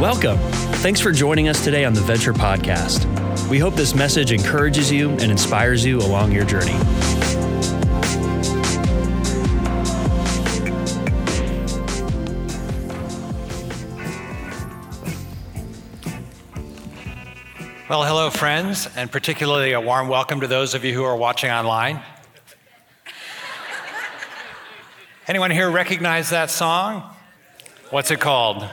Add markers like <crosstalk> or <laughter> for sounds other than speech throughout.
Welcome. Thanks for joining us today on the Venture Podcast. We hope this message encourages you and inspires you along your journey. Well, hello, friends, and particularly a warm welcome to those of you who are watching online. Anyone here recognize that song? What's it called?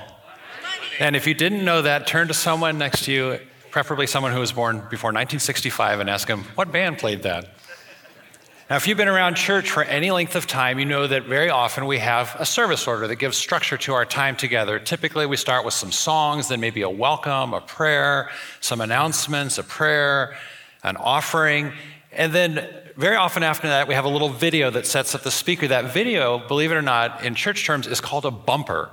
And if you didn't know that, turn to someone next to you, preferably someone who was born before 1965, and ask them, What band played that? Now, if you've been around church for any length of time, you know that very often we have a service order that gives structure to our time together. Typically, we start with some songs, then maybe a welcome, a prayer, some announcements, a prayer, an offering, and then very often after that, we have a little video that sets up the speaker. That video, believe it or not, in church terms, is called a bumper.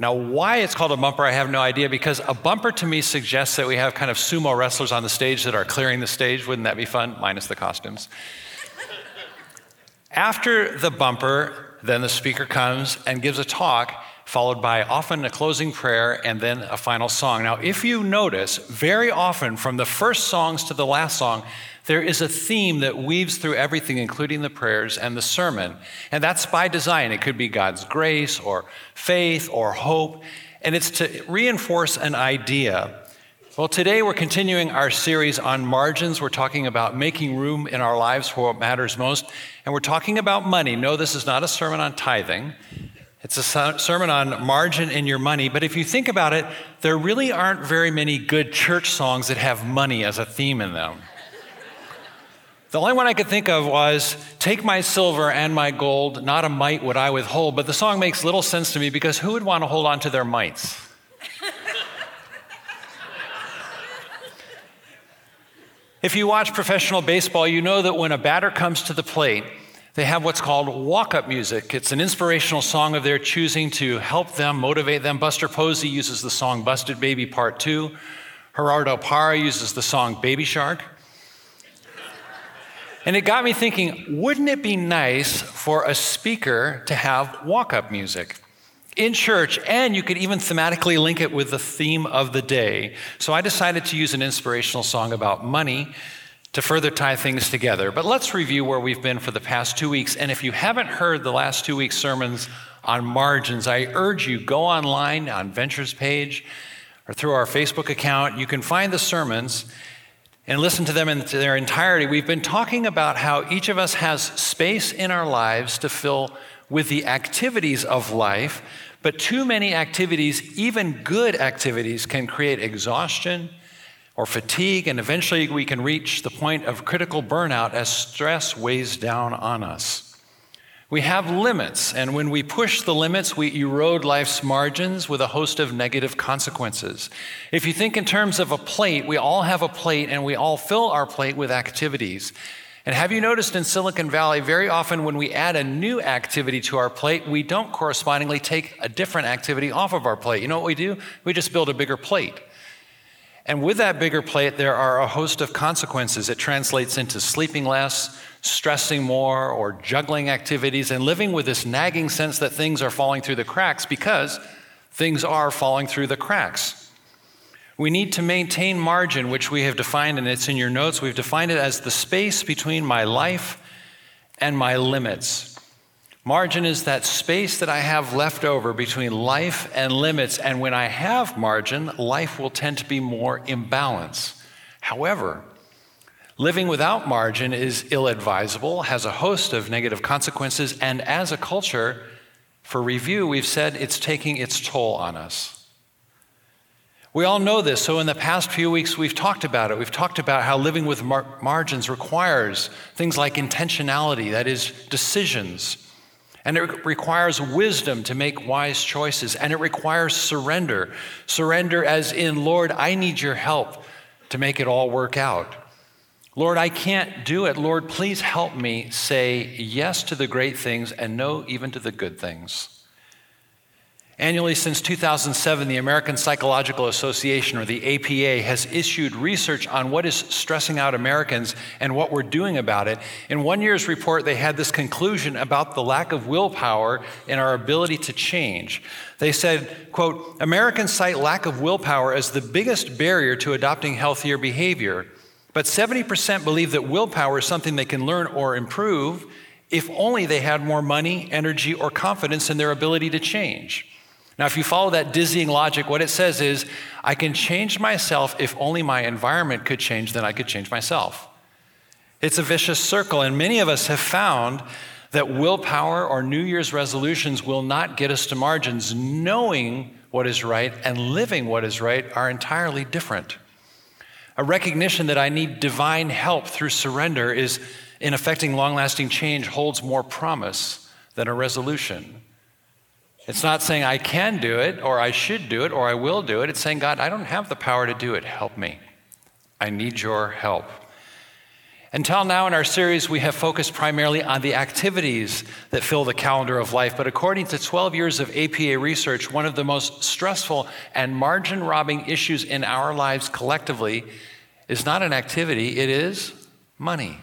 Now, why it's called a bumper, I have no idea, because a bumper to me suggests that we have kind of sumo wrestlers on the stage that are clearing the stage. Wouldn't that be fun? Minus the costumes. After the bumper, then the speaker comes and gives a talk, followed by often a closing prayer and then a final song. Now, if you notice, very often from the first songs to the last song, there is a theme that weaves through everything, including the prayers and the sermon. And that's by design. It could be God's grace or faith or hope. And it's to reinforce an idea. Well, today we're continuing our series on margins. We're talking about making room in our lives for what matters most. And we're talking about money. No, this is not a sermon on tithing. It's a sermon on margin in your money. But if you think about it, there really aren't very many good church songs that have money as a theme in them. The only one I could think of was, Take my silver and my gold, not a mite would I withhold. But the song makes little sense to me because who would want to hold on to their mites? <laughs> if you watch professional baseball, you know that when a batter comes to the plate, they have what's called walk up music. It's an inspirational song of their choosing to help them, motivate them. Buster Posey uses the song Busted Baby Part 2. Gerardo Parra uses the song Baby Shark. And it got me thinking wouldn't it be nice for a speaker to have walk up music? in church, and you could even thematically link it with the theme of the day. So I decided to use an inspirational song about money to further tie things together. But let's review where we've been for the past two weeks. And if you haven't heard the last two weeks' sermons on margins, I urge you go online on Ventures page or through our Facebook account. You can find the sermons and listen to them in their entirety, we've been talking about how each of us has space in our lives to fill with the activities of life, but too many activities, even good activities, can create exhaustion or fatigue, and eventually we can reach the point of critical burnout as stress weighs down on us. We have limits, and when we push the limits, we erode life's margins with a host of negative consequences. If you think in terms of a plate, we all have a plate and we all fill our plate with activities. And have you noticed in Silicon Valley, very often when we add a new activity to our plate, we don't correspondingly take a different activity off of our plate. You know what we do? We just build a bigger plate. And with that bigger plate, there are a host of consequences. It translates into sleeping less, stressing more or juggling activities and living with this nagging sense that things are falling through the cracks because things are falling through the cracks. We need to maintain margin, which we have defined, and it's in your notes. We've defined it as the space between my life and my limits. Margin is that space that I have left over between life and limits. And when I have margin, life will tend to be more imbalance. However, Living without margin is ill advisable, has a host of negative consequences, and as a culture, for review, we've said it's taking its toll on us. We all know this, so in the past few weeks, we've talked about it. We've talked about how living with mar- margins requires things like intentionality, that is, decisions. And it requires wisdom to make wise choices. And it requires surrender. Surrender, as in, Lord, I need your help to make it all work out. Lord, I can't do it. Lord, please help me say yes to the great things and no even to the good things. Annually since 2007, the American Psychological Association, or the APA, has issued research on what is stressing out Americans and what we're doing about it. In one year's report, they had this conclusion about the lack of willpower and our ability to change. They said, quote, Americans cite lack of willpower as the biggest barrier to adopting healthier behavior. But 70% believe that willpower is something they can learn or improve if only they had more money, energy, or confidence in their ability to change. Now, if you follow that dizzying logic, what it says is, I can change myself if only my environment could change, then I could change myself. It's a vicious circle, and many of us have found that willpower or New Year's resolutions will not get us to margins. Knowing what is right and living what is right are entirely different. A recognition that I need divine help through surrender is in affecting long lasting change holds more promise than a resolution. It's not saying I can do it or I should do it or I will do it. It's saying, God, I don't have the power to do it. Help me. I need your help. Until now in our series, we have focused primarily on the activities that fill the calendar of life. But according to 12 years of APA research, one of the most stressful and margin robbing issues in our lives collectively is not an activity, it is money.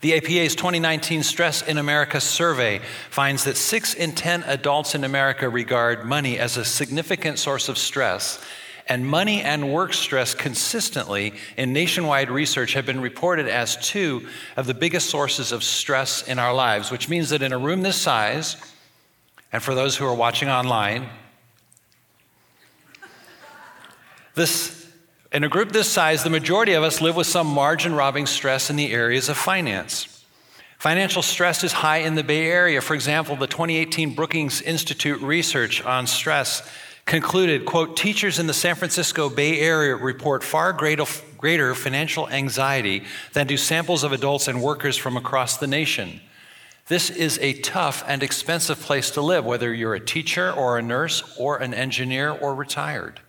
The APA's 2019 Stress in America survey finds that 6 in 10 adults in America regard money as a significant source of stress, and money and work stress consistently in nationwide research have been reported as two of the biggest sources of stress in our lives, which means that in a room this size, and for those who are watching online, this in a group this size, the majority of us live with some margin robbing stress in the areas of finance. Financial stress is high in the Bay Area. For example, the 2018 Brookings Institute research on stress concluded, quote, teachers in the San Francisco Bay Area report far greater, greater financial anxiety than do samples of adults and workers from across the nation. This is a tough and expensive place to live, whether you're a teacher or a nurse or an engineer or retired.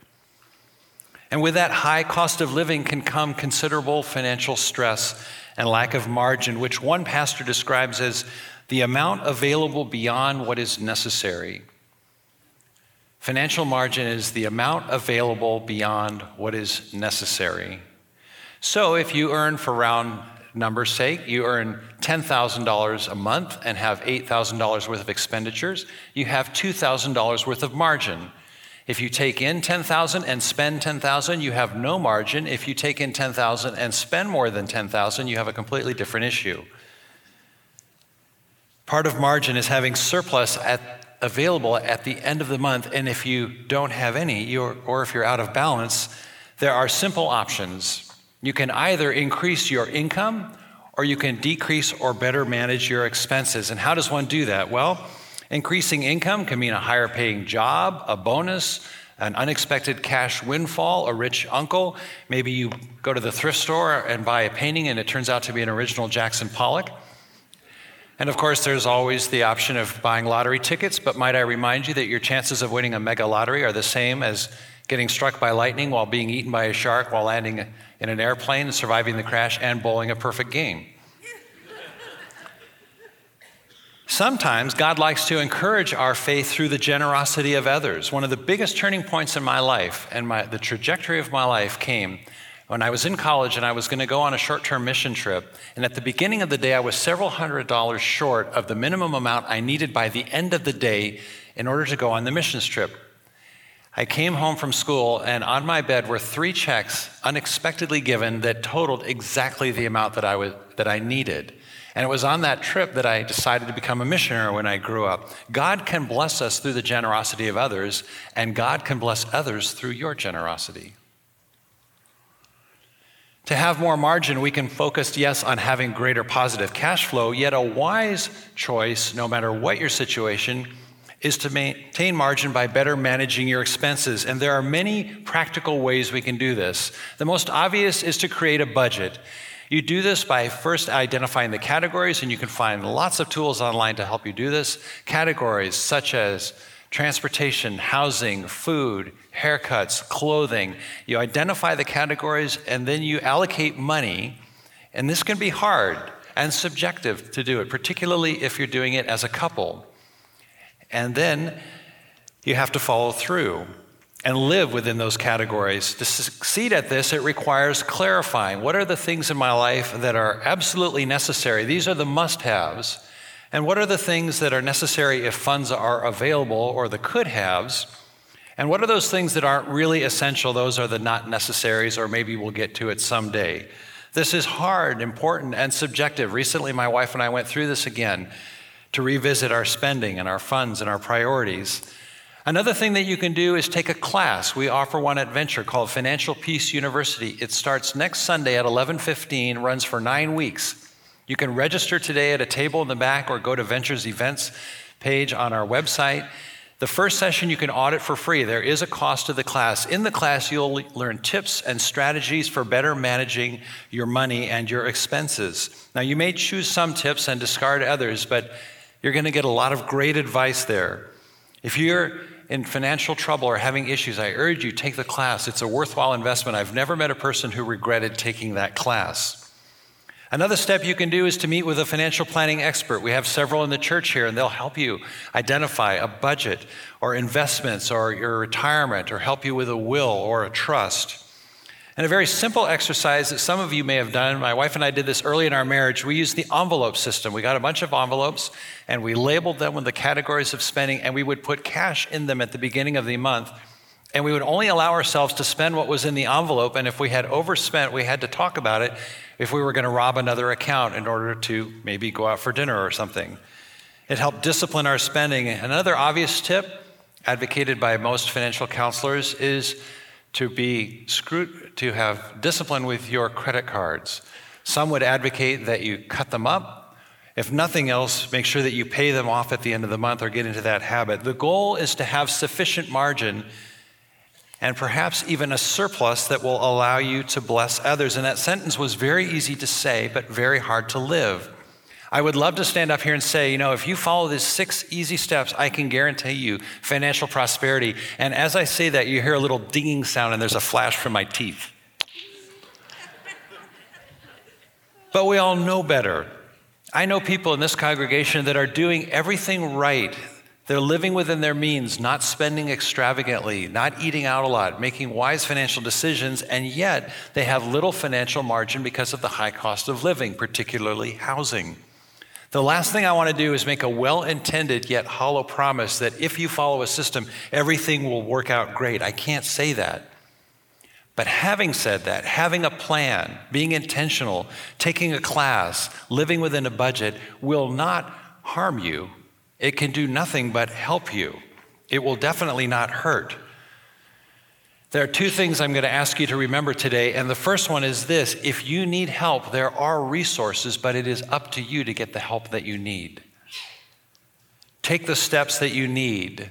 And with that high cost of living can come considerable financial stress and lack of margin, which one pastor describes as the amount available beyond what is necessary. Financial margin is the amount available beyond what is necessary. So if you earn, for round numbers' sake, you earn $10,000 a month and have $8,000 worth of expenditures, you have $2,000 worth of margin. If you take in 10,000 and spend 10,000, you have no margin. If you take in 10,000 and spend more than 10,000, you have a completely different issue. Part of margin is having surplus at, available at the end of the month, and if you don't have any, or if you're out of balance, there are simple options. You can either increase your income or you can decrease or better manage your expenses. And how does one do that? Well, Increasing income can mean a higher paying job, a bonus, an unexpected cash windfall, a rich uncle. Maybe you go to the thrift store and buy a painting and it turns out to be an original Jackson Pollock. And of course, there's always the option of buying lottery tickets, but might I remind you that your chances of winning a mega lottery are the same as getting struck by lightning while being eaten by a shark while landing in an airplane and surviving the crash and bowling a perfect game. Sometimes God likes to encourage our faith through the generosity of others. One of the biggest turning points in my life and my, the trajectory of my life came when I was in college and I was going to go on a short term mission trip. And at the beginning of the day, I was several hundred dollars short of the minimum amount I needed by the end of the day in order to go on the missions trip. I came home from school, and on my bed were three checks unexpectedly given that totaled exactly the amount that I, was, that I needed. And it was on that trip that I decided to become a missionary when I grew up. God can bless us through the generosity of others, and God can bless others through your generosity. To have more margin, we can focus, yes, on having greater positive cash flow, yet a wise choice, no matter what your situation, is to maintain margin by better managing your expenses. And there are many practical ways we can do this. The most obvious is to create a budget. You do this by first identifying the categories, and you can find lots of tools online to help you do this. Categories such as transportation, housing, food, haircuts, clothing. You identify the categories, and then you allocate money. And this can be hard and subjective to do it, particularly if you're doing it as a couple. And then you have to follow through and live within those categories. To succeed at this, it requires clarifying what are the things in my life that are absolutely necessary? These are the must haves. And what are the things that are necessary if funds are available or the could haves? And what are those things that aren't really essential? Those are the not necessaries, or maybe we'll get to it someday. This is hard, important, and subjective. Recently, my wife and I went through this again to revisit our spending and our funds and our priorities. Another thing that you can do is take a class. We offer one at Venture called Financial Peace University. It starts next Sunday at 11:15, runs for 9 weeks. You can register today at a table in the back or go to Ventures events page on our website. The first session you can audit for free. There is a cost to the class. In the class, you'll learn tips and strategies for better managing your money and your expenses. Now, you may choose some tips and discard others, but you're going to get a lot of great advice there. If you're in financial trouble or having issues, I urge you take the class. It's a worthwhile investment. I've never met a person who regretted taking that class. Another step you can do is to meet with a financial planning expert. We have several in the church here, and they'll help you identify a budget or investments or your retirement or help you with a will or a trust. And a very simple exercise that some of you may have done, my wife and I did this early in our marriage. We used the envelope system. We got a bunch of envelopes and we labeled them with the categories of spending, and we would put cash in them at the beginning of the month. And we would only allow ourselves to spend what was in the envelope. And if we had overspent, we had to talk about it if we were going to rob another account in order to maybe go out for dinner or something. It helped discipline our spending. Another obvious tip, advocated by most financial counselors, is to be scrut- to have discipline with your credit cards. Some would advocate that you cut them up. If nothing else, make sure that you pay them off at the end of the month or get into that habit. The goal is to have sufficient margin and perhaps even a surplus that will allow you to bless others. And that sentence was very easy to say, but very hard to live. I would love to stand up here and say, you know, if you follow these six easy steps, I can guarantee you financial prosperity. And as I say that, you hear a little dinging sound and there's a flash from my teeth. but we all know better. I know people in this congregation that are doing everything right. They're living within their means, not spending extravagantly, not eating out a lot, making wise financial decisions, and yet they have little financial margin because of the high cost of living, particularly housing. The last thing I want to do is make a well intended yet hollow promise that if you follow a system, everything will work out great. I can't say that. But having said that, having a plan, being intentional, taking a class, living within a budget will not harm you it can do nothing but help you. It will definitely not hurt. There are two things I'm going to ask you to remember today, and the first one is this if you need help, there are resources, but it is up to you to get the help that you need. Take the steps that you need.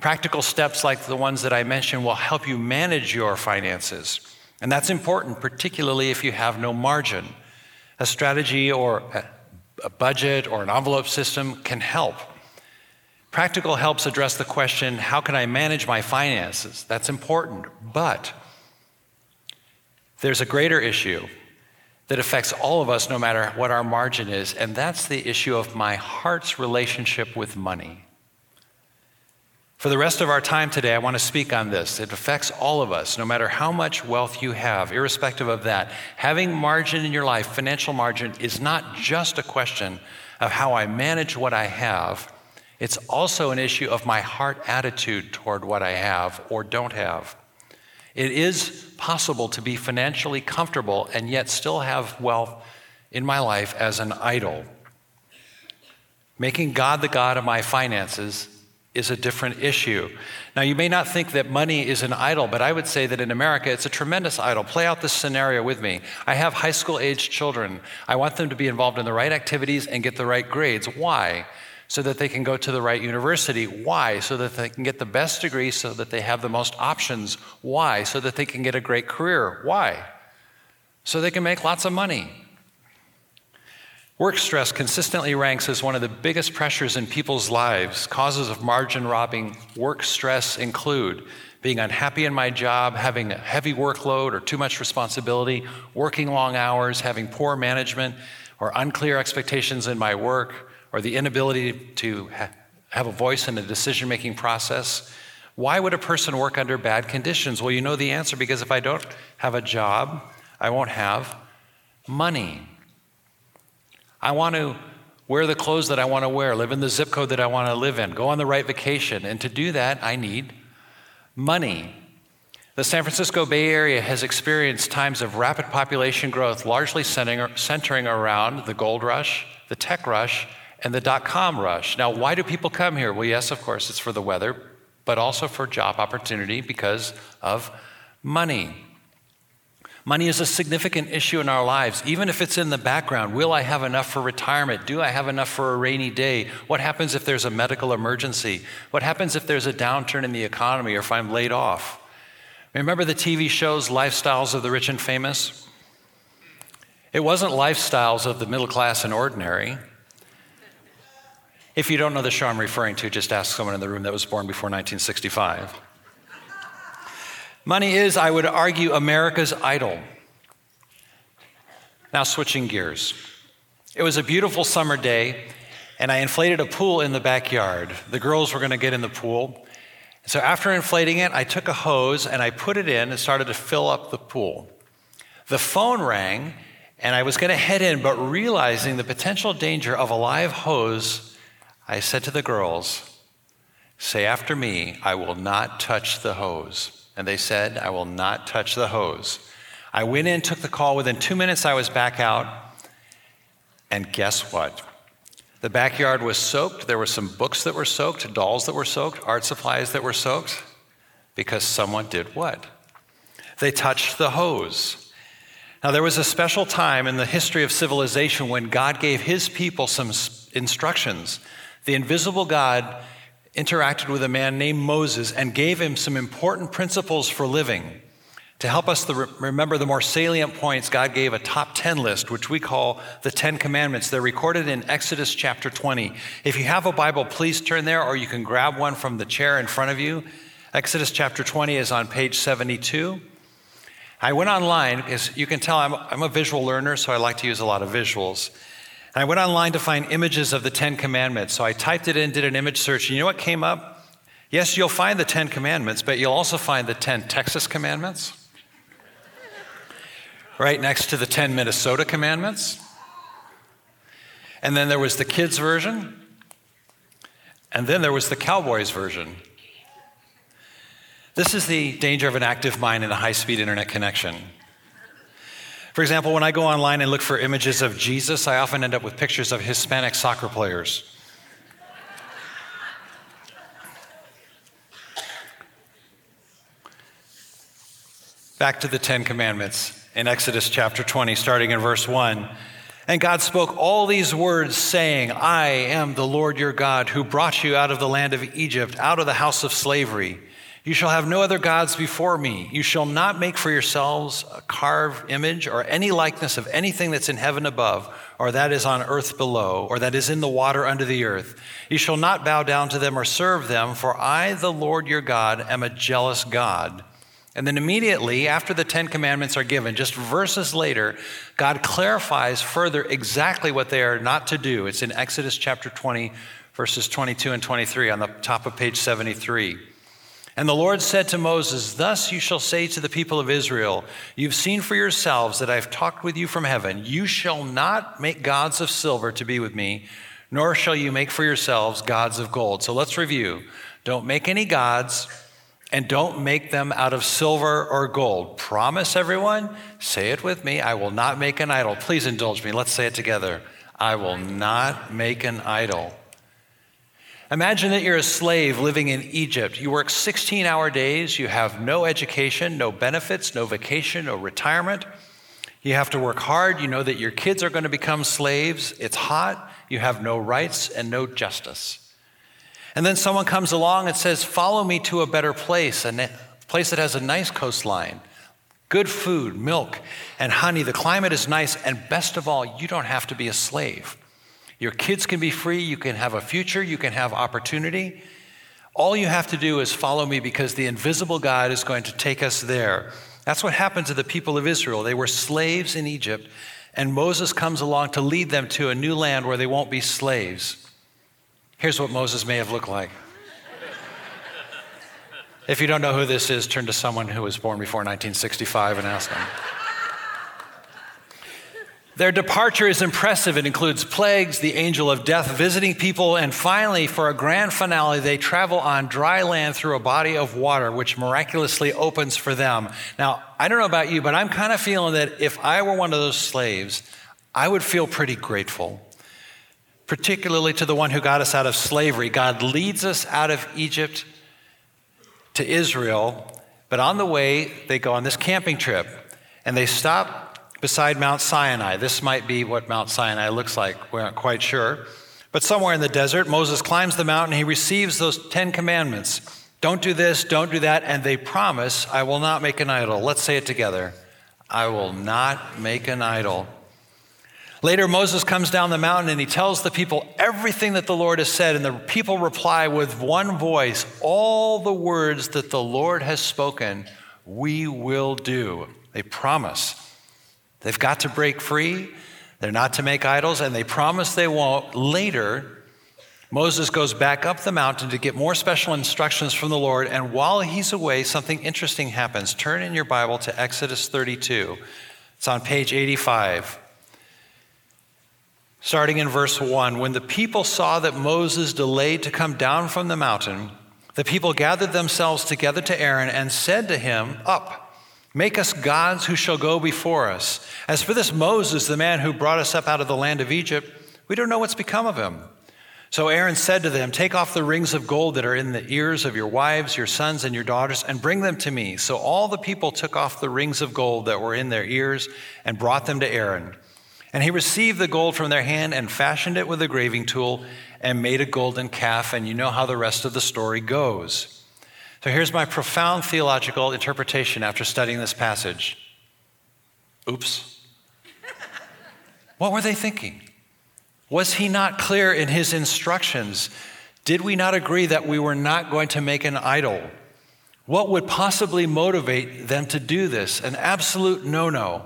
Practical steps like the ones that I mentioned will help you manage your finances. And that's important, particularly if you have no margin. A strategy or a budget or an envelope system can help. Practical helps address the question how can I manage my finances? That's important. But there's a greater issue that affects all of us no matter what our margin is, and that's the issue of my heart's relationship with money. For the rest of our time today, I want to speak on this. It affects all of us, no matter how much wealth you have, irrespective of that. Having margin in your life, financial margin, is not just a question of how I manage what I have it's also an issue of my heart attitude toward what I have or don't have. It is possible to be financially comfortable and yet still have wealth in my life as an idol. Making God the God of my finances is a different issue. Now, you may not think that money is an idol, but I would say that in America it's a tremendous idol. Play out this scenario with me. I have high school age children. I want them to be involved in the right activities and get the right grades. Why? So that they can go to the right university. Why? So that they can get the best degree, so that they have the most options. Why? So that they can get a great career. Why? So they can make lots of money. Work stress consistently ranks as one of the biggest pressures in people's lives. Causes of margin robbing work stress include being unhappy in my job, having a heavy workload or too much responsibility, working long hours, having poor management or unclear expectations in my work, or the inability to ha- have a voice in a decision making process, Why would a person work under bad conditions? Well, you know the answer because if I don't have a job, I won't have money. I want to wear the clothes that I want to wear, live in the zip code that I want to live in, go on the right vacation. And to do that, I need money. The San Francisco Bay Area has experienced times of rapid population growth, largely centering around the gold rush, the tech rush, and the dot com rush. Now, why do people come here? Well, yes, of course, it's for the weather, but also for job opportunity because of money. Money is a significant issue in our lives, even if it's in the background. Will I have enough for retirement? Do I have enough for a rainy day? What happens if there's a medical emergency? What happens if there's a downturn in the economy or if I'm laid off? Remember the TV shows Lifestyles of the Rich and Famous? It wasn't lifestyles of the middle class and ordinary. If you don't know the show I'm referring to, just ask someone in the room that was born before 1965. Money is, I would argue, America's idol. Now, switching gears. It was a beautiful summer day, and I inflated a pool in the backyard. The girls were going to get in the pool. So, after inflating it, I took a hose and I put it in and started to fill up the pool. The phone rang, and I was going to head in, but realizing the potential danger of a live hose, I said to the girls, Say after me, I will not touch the hose. And they said, I will not touch the hose. I went in, took the call. Within two minutes, I was back out. And guess what? The backyard was soaked. There were some books that were soaked, dolls that were soaked, art supplies that were soaked, because someone did what? They touched the hose. Now, there was a special time in the history of civilization when God gave his people some instructions. The invisible God interacted with a man named Moses and gave him some important principles for living. To help us remember the more salient points, God gave a top 10 list, which we call the 10 commandments. They're recorded in Exodus chapter 20. If you have a Bible, please turn there, or you can grab one from the chair in front of you. Exodus chapter 20 is on page 72. I went online, as you can tell, I'm, I'm a visual learner, so I like to use a lot of visuals. And I went online to find images of the Ten Commandments. So I typed it in, did an image search, and you know what came up? Yes, you'll find the Ten Commandments, but you'll also find the Ten Texas Commandments. Right next to the 10 Minnesota Commandments. And then there was the kids' version. And then there was the Cowboys version. This is the danger of an active mind in a high speed internet connection. For example, when I go online and look for images of Jesus, I often end up with pictures of Hispanic soccer players. Back to the Ten Commandments in Exodus chapter 20, starting in verse 1. And God spoke all these words, saying, I am the Lord your God who brought you out of the land of Egypt, out of the house of slavery. You shall have no other gods before me. You shall not make for yourselves a carved image or any likeness of anything that's in heaven above, or that is on earth below, or that is in the water under the earth. You shall not bow down to them or serve them, for I, the Lord your God, am a jealous God. And then immediately after the Ten Commandments are given, just verses later, God clarifies further exactly what they are not to do. It's in Exodus chapter 20, verses 22 and 23 on the top of page 73. And the Lord said to Moses, Thus you shall say to the people of Israel, You've seen for yourselves that I've talked with you from heaven. You shall not make gods of silver to be with me, nor shall you make for yourselves gods of gold. So let's review. Don't make any gods, and don't make them out of silver or gold. Promise everyone, say it with me, I will not make an idol. Please indulge me. Let's say it together. I will not make an idol. Imagine that you're a slave living in Egypt. You work 16 hour days, you have no education, no benefits, no vacation, no retirement. You have to work hard. You know that your kids are going to become slaves. It's hot. You have no rights and no justice. And then someone comes along and says, Follow me to a better place, a place that has a nice coastline, good food, milk, and honey. The climate is nice. And best of all, you don't have to be a slave. Your kids can be free, you can have a future, you can have opportunity. All you have to do is follow me because the invisible God is going to take us there. That's what happened to the people of Israel. They were slaves in Egypt, and Moses comes along to lead them to a new land where they won't be slaves. Here's what Moses may have looked like. If you don't know who this is, turn to someone who was born before 1965 and ask them. Their departure is impressive. It includes plagues, the angel of death visiting people, and finally, for a grand finale, they travel on dry land through a body of water, which miraculously opens for them. Now, I don't know about you, but I'm kind of feeling that if I were one of those slaves, I would feel pretty grateful, particularly to the one who got us out of slavery. God leads us out of Egypt to Israel, but on the way, they go on this camping trip and they stop beside Mount Sinai. This might be what Mount Sinai looks like. We're not quite sure. But somewhere in the desert, Moses climbs the mountain. He receives those Ten Commandments don't do this, don't do that. And they promise, I will not make an idol. Let's say it together I will not make an idol. Later, Moses comes down the mountain and he tells the people everything that the Lord has said. And the people reply with one voice All the words that the Lord has spoken, we will do. They promise. They've got to break free. They're not to make idols, and they promise they won't. Later, Moses goes back up the mountain to get more special instructions from the Lord, and while he's away, something interesting happens. Turn in your Bible to Exodus 32. It's on page 85. Starting in verse 1 When the people saw that Moses delayed to come down from the mountain, the people gathered themselves together to Aaron and said to him, Up Make us gods who shall go before us. As for this Moses, the man who brought us up out of the land of Egypt, we don't know what's become of him. So Aaron said to them, Take off the rings of gold that are in the ears of your wives, your sons, and your daughters, and bring them to me. So all the people took off the rings of gold that were in their ears and brought them to Aaron. And he received the gold from their hand and fashioned it with a graving tool and made a golden calf. And you know how the rest of the story goes. So here's my profound theological interpretation after studying this passage. Oops. what were they thinking? Was he not clear in his instructions? Did we not agree that we were not going to make an idol? What would possibly motivate them to do this? An absolute no no.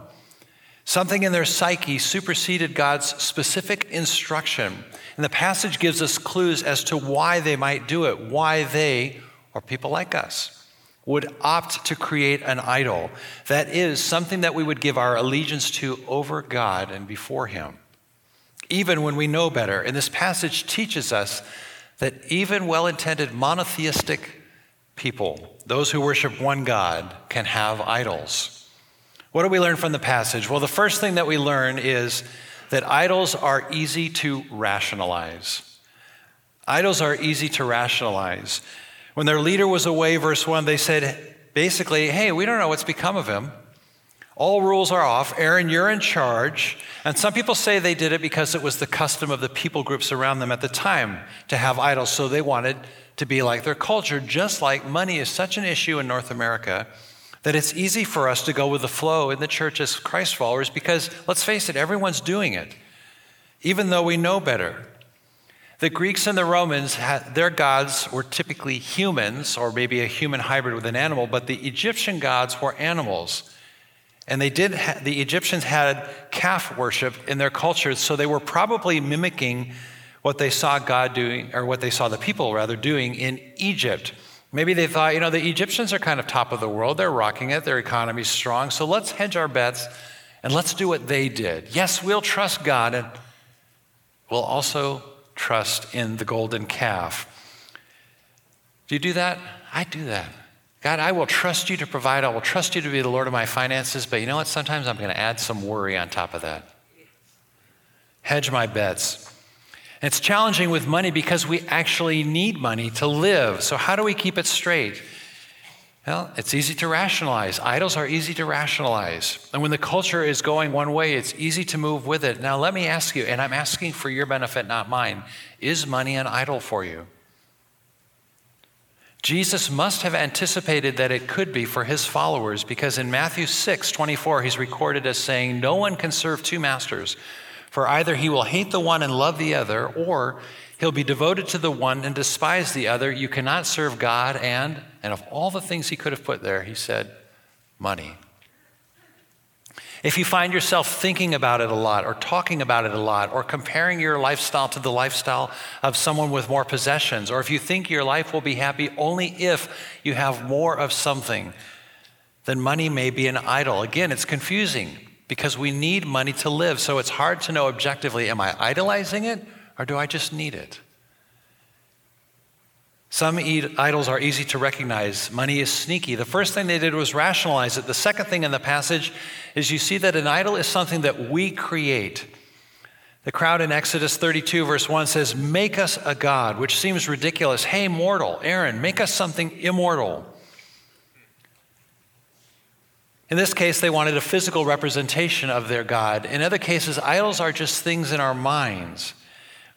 Something in their psyche superseded God's specific instruction. And the passage gives us clues as to why they might do it, why they or people like us would opt to create an idol. That is something that we would give our allegiance to over God and before Him. Even when we know better. And this passage teaches us that even well intended monotheistic people, those who worship one God, can have idols. What do we learn from the passage? Well, the first thing that we learn is that idols are easy to rationalize. Idols are easy to rationalize. When their leader was away, verse 1, they said basically, hey, we don't know what's become of him. All rules are off. Aaron, you're in charge. And some people say they did it because it was the custom of the people groups around them at the time to have idols, so they wanted to be like their culture, just like money is such an issue in North America that it's easy for us to go with the flow in the church as Christ followers because, let's face it, everyone's doing it, even though we know better. The Greeks and the Romans, their gods were typically humans, or maybe a human hybrid with an animal, but the Egyptian gods were animals. And they did, ha- the Egyptians had calf worship in their culture, so they were probably mimicking what they saw God doing, or what they saw the people rather doing in Egypt. Maybe they thought, you know, the Egyptians are kind of top of the world, they're rocking it, their economy's strong, so let's hedge our bets and let's do what they did. Yes, we'll trust God, and we'll also trust in the golden calf. Do you do that? I do that. God, I will trust you to provide. I will trust you to be the Lord of my finances. But you know what? Sometimes I'm going to add some worry on top of that. Hedge my bets. And it's challenging with money because we actually need money to live. So, how do we keep it straight? Well, it's easy to rationalize. Idols are easy to rationalize. And when the culture is going one way, it's easy to move with it. Now, let me ask you, and I'm asking for your benefit, not mine is money an idol for you? Jesus must have anticipated that it could be for his followers because in Matthew 6 24, he's recorded as saying, No one can serve two masters, for either he will hate the one and love the other, or He'll be devoted to the one and despise the other. You cannot serve God and, and of all the things he could have put there, he said, money. If you find yourself thinking about it a lot or talking about it a lot or comparing your lifestyle to the lifestyle of someone with more possessions, or if you think your life will be happy only if you have more of something, then money may be an idol. Again, it's confusing because we need money to live. So it's hard to know objectively am I idolizing it or do I just need it? Some idols are easy to recognize. Money is sneaky. The first thing they did was rationalize it. The second thing in the passage is you see that an idol is something that we create. The crowd in Exodus 32, verse 1 says, Make us a God, which seems ridiculous. Hey, mortal, Aaron, make us something immortal. In this case, they wanted a physical representation of their God. In other cases, idols are just things in our minds.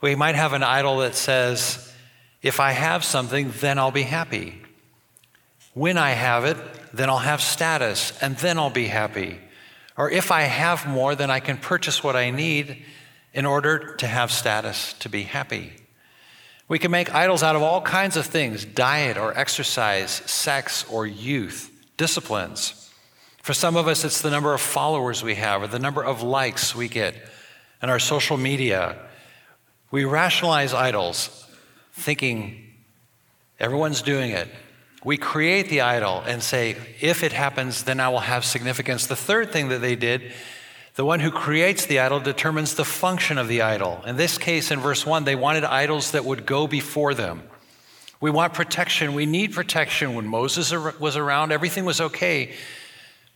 We might have an idol that says, if I have something, then I'll be happy. When I have it, then I'll have status, and then I'll be happy. Or if I have more, then I can purchase what I need in order to have status, to be happy. We can make idols out of all kinds of things diet or exercise, sex or youth, disciplines. For some of us, it's the number of followers we have or the number of likes we get on our social media. We rationalize idols thinking everyone's doing it. We create the idol and say, if it happens, then I will have significance. The third thing that they did, the one who creates the idol determines the function of the idol. In this case, in verse 1, they wanted idols that would go before them. We want protection. We need protection. When Moses was around, everything was okay.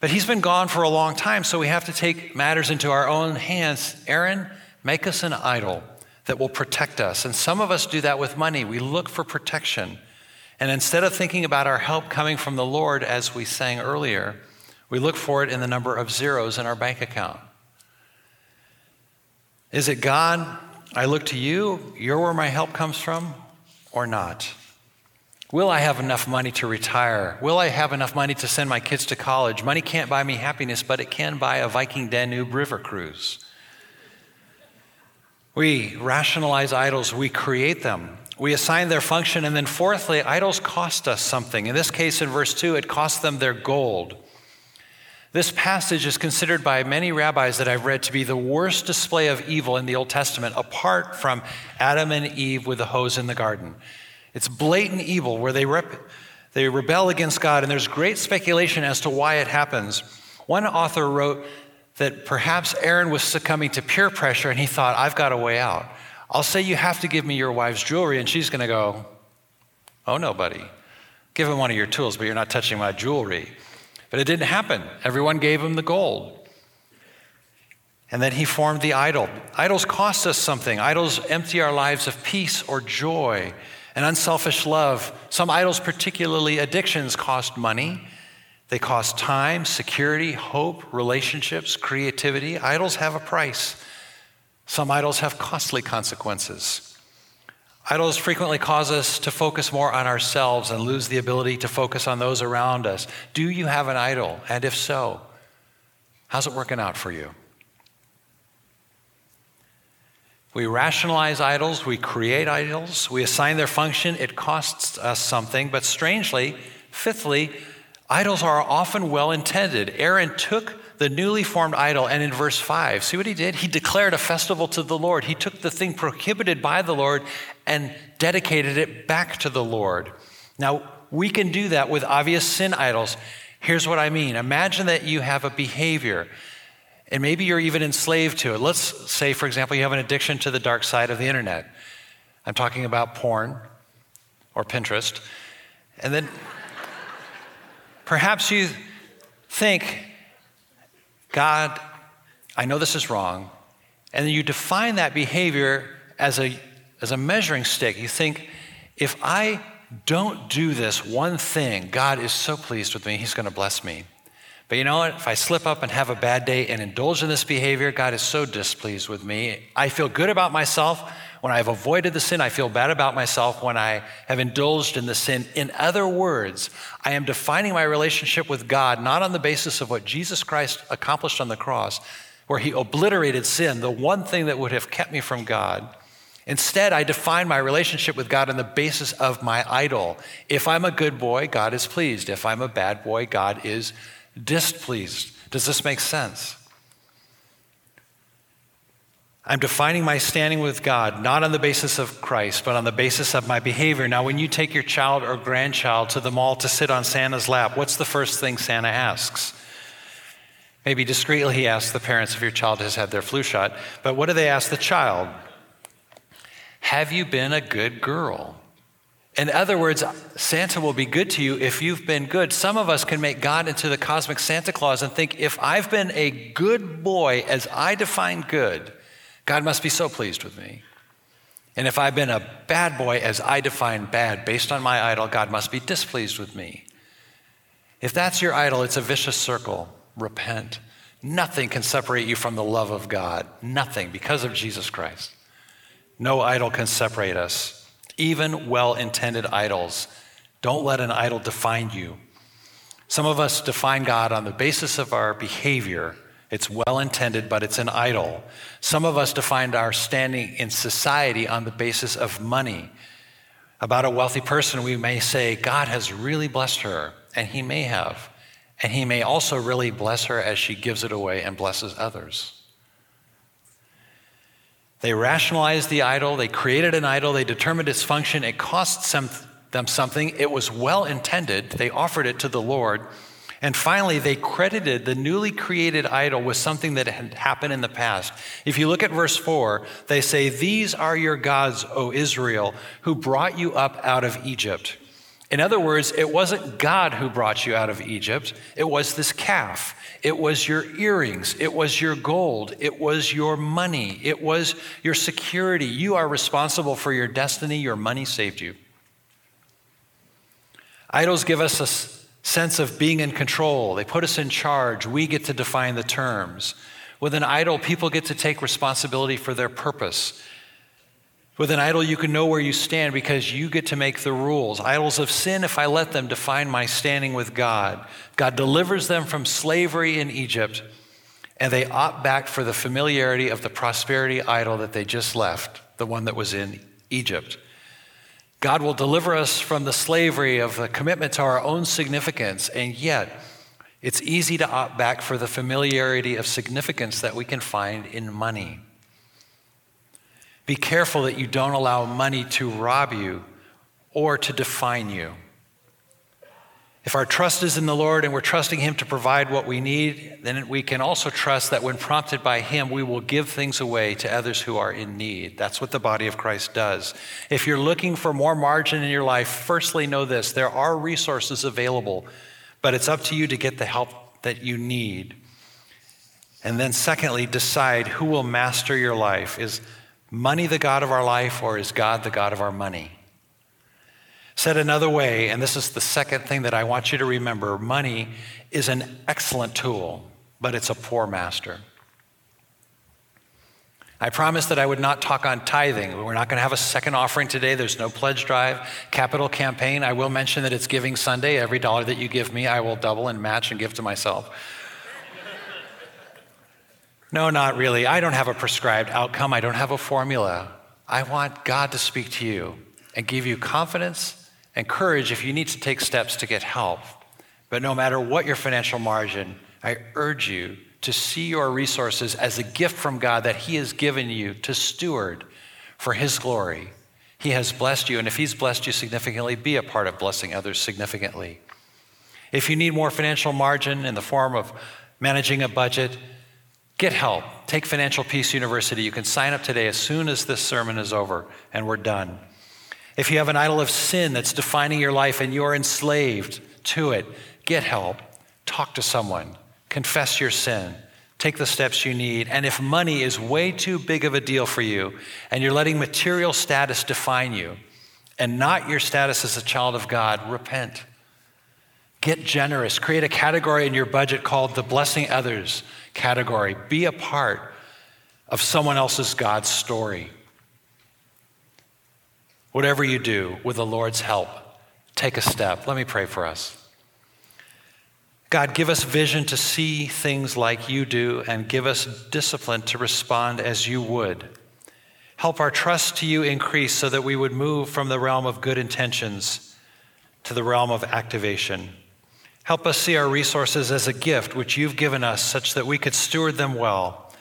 But he's been gone for a long time, so we have to take matters into our own hands. Aaron, make us an idol that will protect us. And some of us do that with money. We look for protection. And instead of thinking about our help coming from the Lord, as we sang earlier, we look for it in the number of zeros in our bank account. Is it God, I look to you, you're where my help comes from, or not? Will I have enough money to retire? Will I have enough money to send my kids to college? Money can't buy me happiness, but it can buy a Viking Danube river cruise. We rationalize idols, we create them, we assign their function, and then fourthly, idols cost us something. In this case, in verse 2, it cost them their gold. This passage is considered by many rabbis that I've read to be the worst display of evil in the Old Testament, apart from Adam and Eve with the hose in the garden. It's blatant evil where they, rep- they rebel against God, and there's great speculation as to why it happens. One author wrote that perhaps Aaron was succumbing to peer pressure and he thought, I've got a way out. I'll say you have to give me your wife's jewelry, and she's going to go, Oh, no, buddy. Give him one of your tools, but you're not touching my jewelry. But it didn't happen. Everyone gave him the gold. And then he formed the idol. Idols cost us something. Idols empty our lives of peace or joy and unselfish love. Some idols, particularly addictions, cost money they cost time, security, hope, relationships, creativity. Idols have a price. Some idols have costly consequences. Idols frequently cause us to focus more on ourselves and lose the ability to focus on those around us. Do you have an idol? And if so, how's it working out for you? We rationalize idols, we create idols, we assign their function, it costs us something, but strangely, fifthly, Idols are often well intended. Aaron took the newly formed idol, and in verse 5, see what he did? He declared a festival to the Lord. He took the thing prohibited by the Lord and dedicated it back to the Lord. Now, we can do that with obvious sin idols. Here's what I mean Imagine that you have a behavior, and maybe you're even enslaved to it. Let's say, for example, you have an addiction to the dark side of the internet. I'm talking about porn or Pinterest. And then Perhaps you think, God, I know this is wrong. And then you define that behavior as a, as a measuring stick. You think, if I don't do this one thing, God is so pleased with me, He's going to bless me. But you know what? If I slip up and have a bad day and indulge in this behavior, God is so displeased with me. I feel good about myself, when I've avoided the sin, I feel bad about myself. When I have indulged in the sin, in other words, I am defining my relationship with God not on the basis of what Jesus Christ accomplished on the cross, where he obliterated sin, the one thing that would have kept me from God. Instead, I define my relationship with God on the basis of my idol. If I'm a good boy, God is pleased. If I'm a bad boy, God is displeased. Does this make sense? I'm defining my standing with God not on the basis of Christ, but on the basis of my behavior. Now, when you take your child or grandchild to the mall to sit on Santa's lap, what's the first thing Santa asks? Maybe discreetly he asks the parents if your child has had their flu shot, but what do they ask the child? Have you been a good girl? In other words, Santa will be good to you if you've been good. Some of us can make God into the cosmic Santa Claus and think if I've been a good boy as I define good, God must be so pleased with me. And if I've been a bad boy as I define bad based on my idol, God must be displeased with me. If that's your idol, it's a vicious circle. Repent. Nothing can separate you from the love of God. Nothing because of Jesus Christ. No idol can separate us, even well intended idols. Don't let an idol define you. Some of us define God on the basis of our behavior. It's well intended, but it's an idol. Some of us define our standing in society on the basis of money. About a wealthy person, we may say, God has really blessed her, and He may have. And He may also really bless her as she gives it away and blesses others. They rationalized the idol, they created an idol, they determined its function. It cost some, them something, it was well intended. They offered it to the Lord. And finally, they credited the newly created idol with something that had happened in the past. If you look at verse 4, they say, These are your gods, O Israel, who brought you up out of Egypt. In other words, it wasn't God who brought you out of Egypt, it was this calf. It was your earrings. It was your gold. It was your money. It was your security. You are responsible for your destiny. Your money saved you. Idols give us a sense of being in control, they put us in charge. We get to define the terms. With an idol, people get to take responsibility for their purpose. With an idol, you can know where you stand because you get to make the rules. Idols of sin, if I let them define my standing with God, God delivers them from slavery in Egypt, and they opt back for the familiarity of the prosperity idol that they just left, the one that was in Egypt. God will deliver us from the slavery of the commitment to our own significance, and yet it's easy to opt back for the familiarity of significance that we can find in money. Be careful that you don't allow money to rob you or to define you. If our trust is in the Lord and we're trusting Him to provide what we need, then we can also trust that when prompted by Him, we will give things away to others who are in need. That's what the body of Christ does. If you're looking for more margin in your life, firstly, know this there are resources available, but it's up to you to get the help that you need. And then, secondly, decide who will master your life. Is money the God of our life, or is God the God of our money? Said another way, and this is the second thing that I want you to remember money is an excellent tool, but it's a poor master. I promised that I would not talk on tithing. We're not going to have a second offering today. There's no pledge drive, capital campaign. I will mention that it's Giving Sunday. Every dollar that you give me, I will double and match and give to myself. No, not really. I don't have a prescribed outcome, I don't have a formula. I want God to speak to you and give you confidence and courage if you need to take steps to get help. But no matter what your financial margin, I urge you to see your resources as a gift from God that He has given you to steward for His glory. He has blessed you, and if He's blessed you significantly, be a part of blessing others significantly. If you need more financial margin in the form of managing a budget, Get help. Take Financial Peace University. You can sign up today as soon as this sermon is over and we're done. If you have an idol of sin that's defining your life and you're enslaved to it, get help. Talk to someone. Confess your sin. Take the steps you need. And if money is way too big of a deal for you and you're letting material status define you and not your status as a child of God, repent. Get generous. Create a category in your budget called the blessing others category. Be a part of someone else's God's story. Whatever you do with the Lord's help, take a step. Let me pray for us. God, give us vision to see things like you do and give us discipline to respond as you would. Help our trust to you increase so that we would move from the realm of good intentions to the realm of activation. Help us see our resources as a gift which you've given us such that we could steward them well.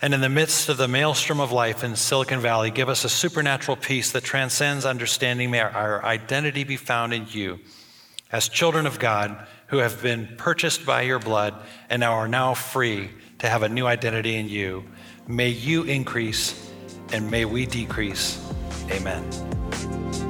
And in the midst of the maelstrom of life in Silicon Valley, give us a supernatural peace that transcends understanding. May our identity be found in you as children of God who have been purchased by your blood and are now free to have a new identity in you. May you increase and may we decrease. Amen.